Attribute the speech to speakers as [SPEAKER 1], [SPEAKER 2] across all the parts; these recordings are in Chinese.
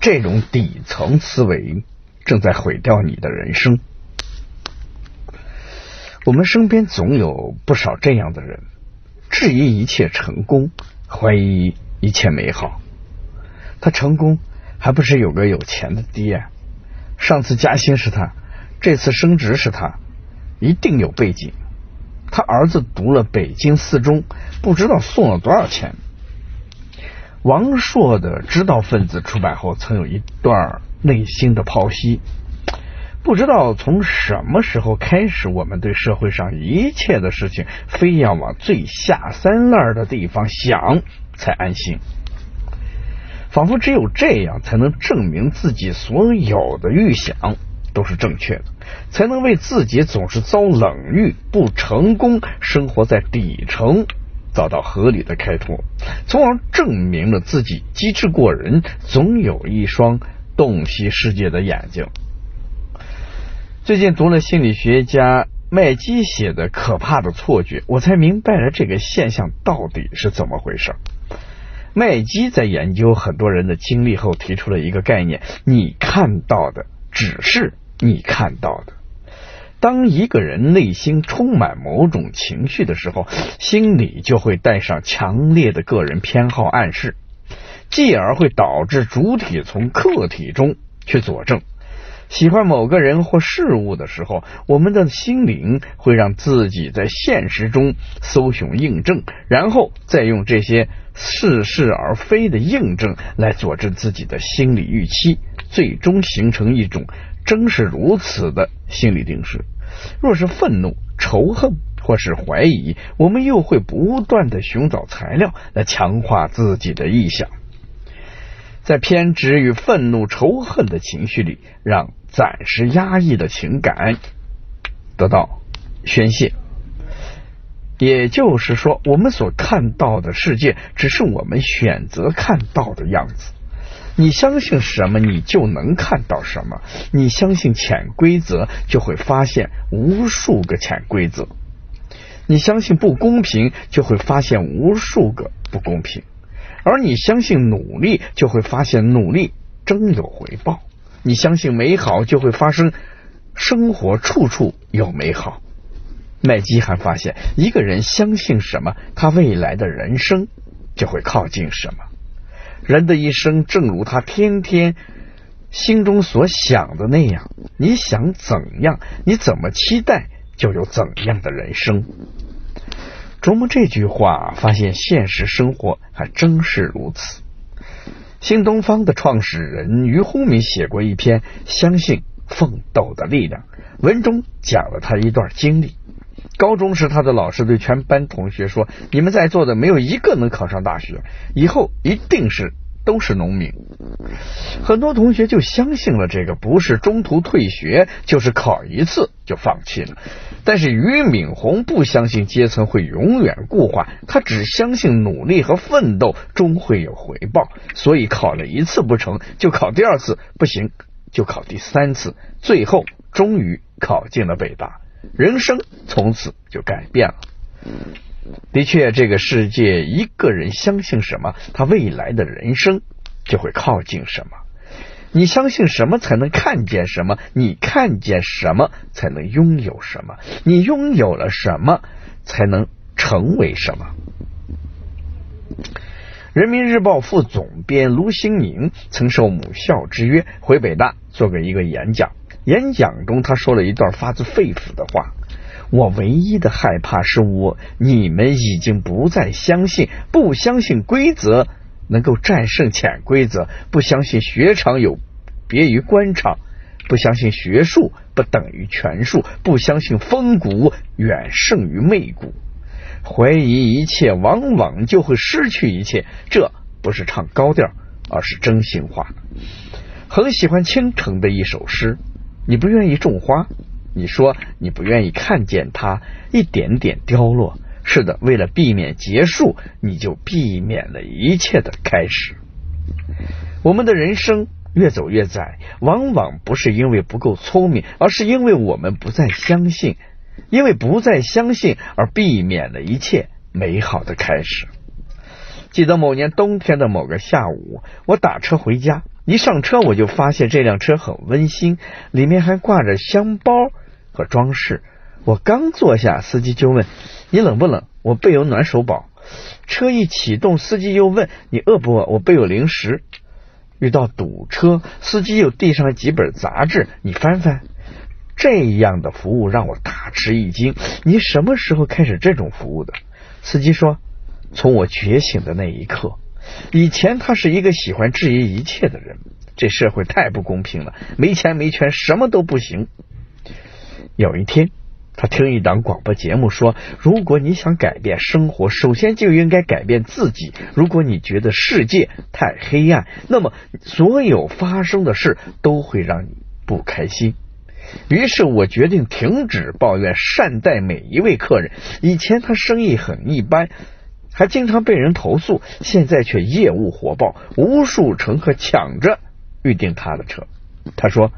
[SPEAKER 1] 这种底层思维正在毁掉你的人生。我们身边总有不少这样的人，质疑一切成功，怀疑一切美好。他成功还不是有个有钱的爹？上次加薪是他，这次升职是他，一定有背景。他儿子读了北京四中，不知道送了多少钱。王朔的《知道分子》出版后，曾有一段内心的剖析。不知道从什么时候开始，我们对社会上一切的事情，非要往最下三滥的地方想才安心，仿佛只有这样才能证明自己所有的预想都是正确的，才能为自己总是遭冷遇、不成功、生活在底层。找到合理的开脱，从而证明了自己机智过人，总有一双洞悉世界的眼睛。最近读了心理学家麦基写的《可怕的错觉》，我才明白了这个现象到底是怎么回事。麦基在研究很多人的经历后，提出了一个概念：你看到的只是你看到的。当一个人内心充满某种情绪的时候，心里就会带上强烈的个人偏好暗示，继而会导致主体从客体中去佐证。喜欢某个人或事物的时候，我们的心灵会让自己在现实中搜寻印证，然后再用这些似是而非的印证来佐证自己的心理预期，最终形成一种。正是如此的心理定势。若是愤怒、仇恨或是怀疑，我们又会不断的寻找材料来强化自己的臆想，在偏执与愤怒、仇恨的情绪里，让暂时压抑的情感得到宣泄。也就是说，我们所看到的世界，只是我们选择看到的样子。你相信什么，你就能看到什么。你相信潜规则，就会发现无数个潜规则；你相信不公平，就会发现无数个不公平；而你相信努力，就会发现努力终有回报；你相信美好，就会发生生活处处有美好。麦基还发现，一个人相信什么，他未来的人生就会靠近什么。人的一生，正如他天天心中所想的那样。你想怎样，你怎么期待，就有怎样的人生。琢磨这句话，发现现实生活还真是如此。新东方的创始人俞洪敏写过一篇《相信奋斗的力量》，文中讲了他一段经历。高中时，他的老师对全班同学说：“你们在座的没有一个能考上大学，以后一定是都是农民。”很多同学就相信了这个，不是中途退学，就是考一次就放弃了。但是俞敏洪不相信阶层会永远固化，他只相信努力和奋斗终会有回报，所以考了一次不成就考第二次，不行就考第三次，最后终于考进了北大。人生从此就改变了。的确，这个世界，一个人相信什么，他未来的人生就会靠近什么。你相信什么，才能看见什么；你看见什么，才能拥有什么；你拥有了什么，才能成为什么。人民日报副总编卢新宁曾受母校之约回北大做过一个演讲。演讲中，他说了一段发自肺腑的话：“我唯一的害怕是我你们已经不再相信，不相信规则能够战胜潜规则，不相信学场有别于官场，不相信学术不等于权术，不相信风骨远胜于媚骨，怀疑一切往往就会失去一切。这不是唱高调，而是真心话。”很喜欢倾城的一首诗。你不愿意种花，你说你不愿意看见它一点点凋落。是的，为了避免结束，你就避免了一切的开始。我们的人生越走越窄，往往不是因为不够聪明，而是因为我们不再相信，因为不再相信而避免了一切美好的开始。记得某年冬天的某个下午，我打车回家，一上车我就发现这辆车很温馨，里面还挂着香包装饰。我刚坐下，司机就问：“你冷不冷？”我备有暖手宝。车一启动，司机又问：“你饿不饿？”我备有零食。遇到堵车，司机又递上了几本杂志，你翻翻。这样的服务让我大吃一惊。你什么时候开始这种服务的？司机说：“从我觉醒的那一刻。以前他是一个喜欢质疑一切的人。这社会太不公平了，没钱没权什么都不行。”有一天。他听一档广播节目说，如果你想改变生活，首先就应该改变自己。如果你觉得世界太黑暗，那么所有发生的事都会让你不开心。于是我决定停止抱怨，善待每一位客人。以前他生意很一般，还经常被人投诉，现在却业务火爆，无数乘客抢着预订他的车。他说。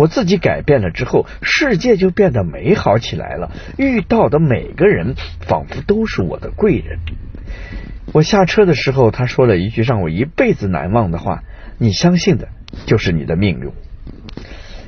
[SPEAKER 1] 我自己改变了之后，世界就变得美好起来了。遇到的每个人仿佛都是我的贵人。我下车的时候，他说了一句让我一辈子难忘的话：“你相信的就是你的命运。”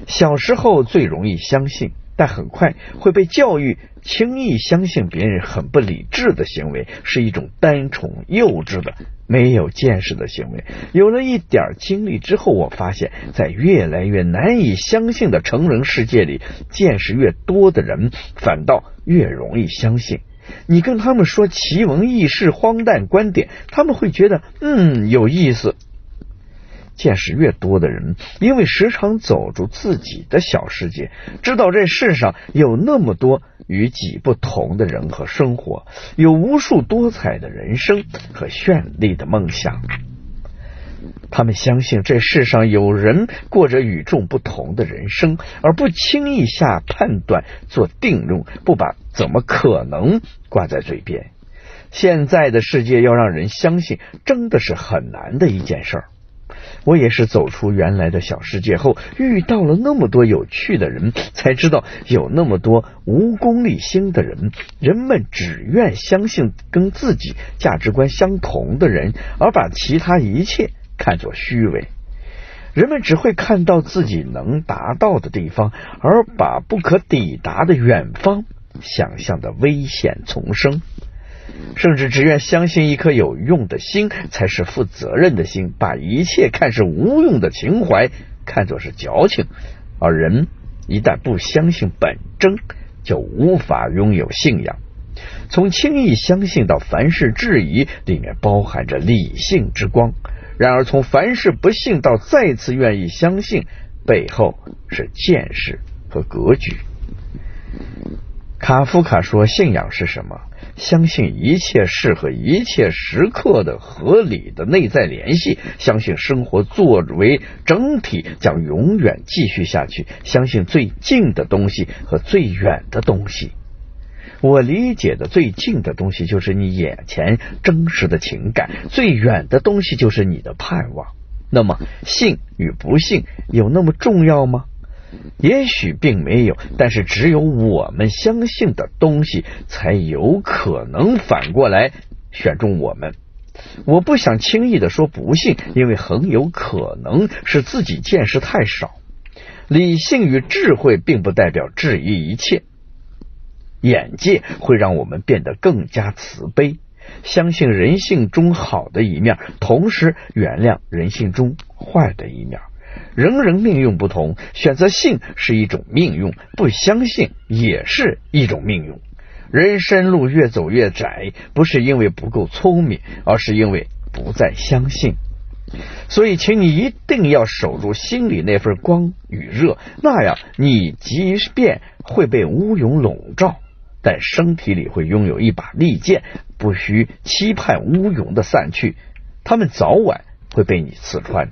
[SPEAKER 1] 小时候最容易相信。但很快会被教育，轻易相信别人很不理智的行为，是一种单纯、幼稚的、没有见识的行为。有了一点经历之后，我发现，在越来越难以相信的成人世界里，见识越多的人反倒越容易相信。你跟他们说奇闻异事、荒诞观点，他们会觉得嗯有意思。见识越多的人，因为时常走出自己的小世界，知道这世上有那么多与己不同的人和生活，有无数多彩的人生和绚丽的梦想。他们相信这世上有人过着与众不同的人生，而不轻易下判断、做定论，不把“怎么可能”挂在嘴边。现在的世界要让人相信，真的是很难的一件事儿。我也是走出原来的小世界后，遇到了那么多有趣的人，才知道有那么多无功利心的人。人们只愿相信跟自己价值观相同的人，而把其他一切看作虚伪。人们只会看到自己能达到的地方，而把不可抵达的远方想象的危险丛生。甚至只愿相信一颗有用的心才是负责任的心，把一切看是无用的情怀看作是矫情。而人一旦不相信本真，就无法拥有信仰。从轻易相信到凡事质疑，里面包含着理性之光；然而从凡事不信到再次愿意相信，背后是见识和格局。卡夫卡说：“信仰是什么？”相信一切事和一切时刻的合理的内在联系，相信生活作为整体将永远继续下去，相信最近的东西和最远的东西。我理解的最近的东西就是你眼前真实的情感，最远的东西就是你的盼望。那么，信与不信有那么重要吗？也许并没有，但是只有我们相信的东西，才有可能反过来选中我们。我不想轻易的说不信，因为很有可能是自己见识太少。理性与智慧并不代表质疑一切，眼界会让我们变得更加慈悲，相信人性中好的一面，同时原谅人性中坏的一面。人人命运不同，选择信是一种命运，不相信也是一种命运。人生路越走越窄，不是因为不够聪明，而是因为不再相信。所以，请你一定要守住心里那份光与热，那样你即便会被乌云笼罩，但身体里会拥有一把利剑。不需期盼乌云的散去，他们早晚会被你刺穿。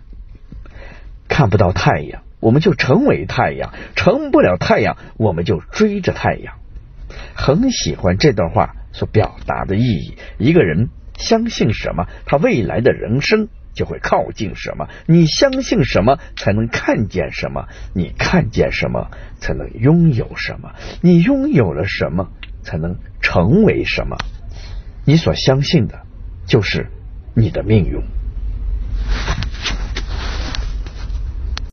[SPEAKER 1] 看不到太阳，我们就成为太阳；成不了太阳，我们就追着太阳。很喜欢这段话所表达的意义。一个人相信什么，他未来的人生就会靠近什么。你相信什么，才能看见什么；你看见什么，才能拥有什么；你拥有了什么，才能成为什么。你所相信的，就是你的命运。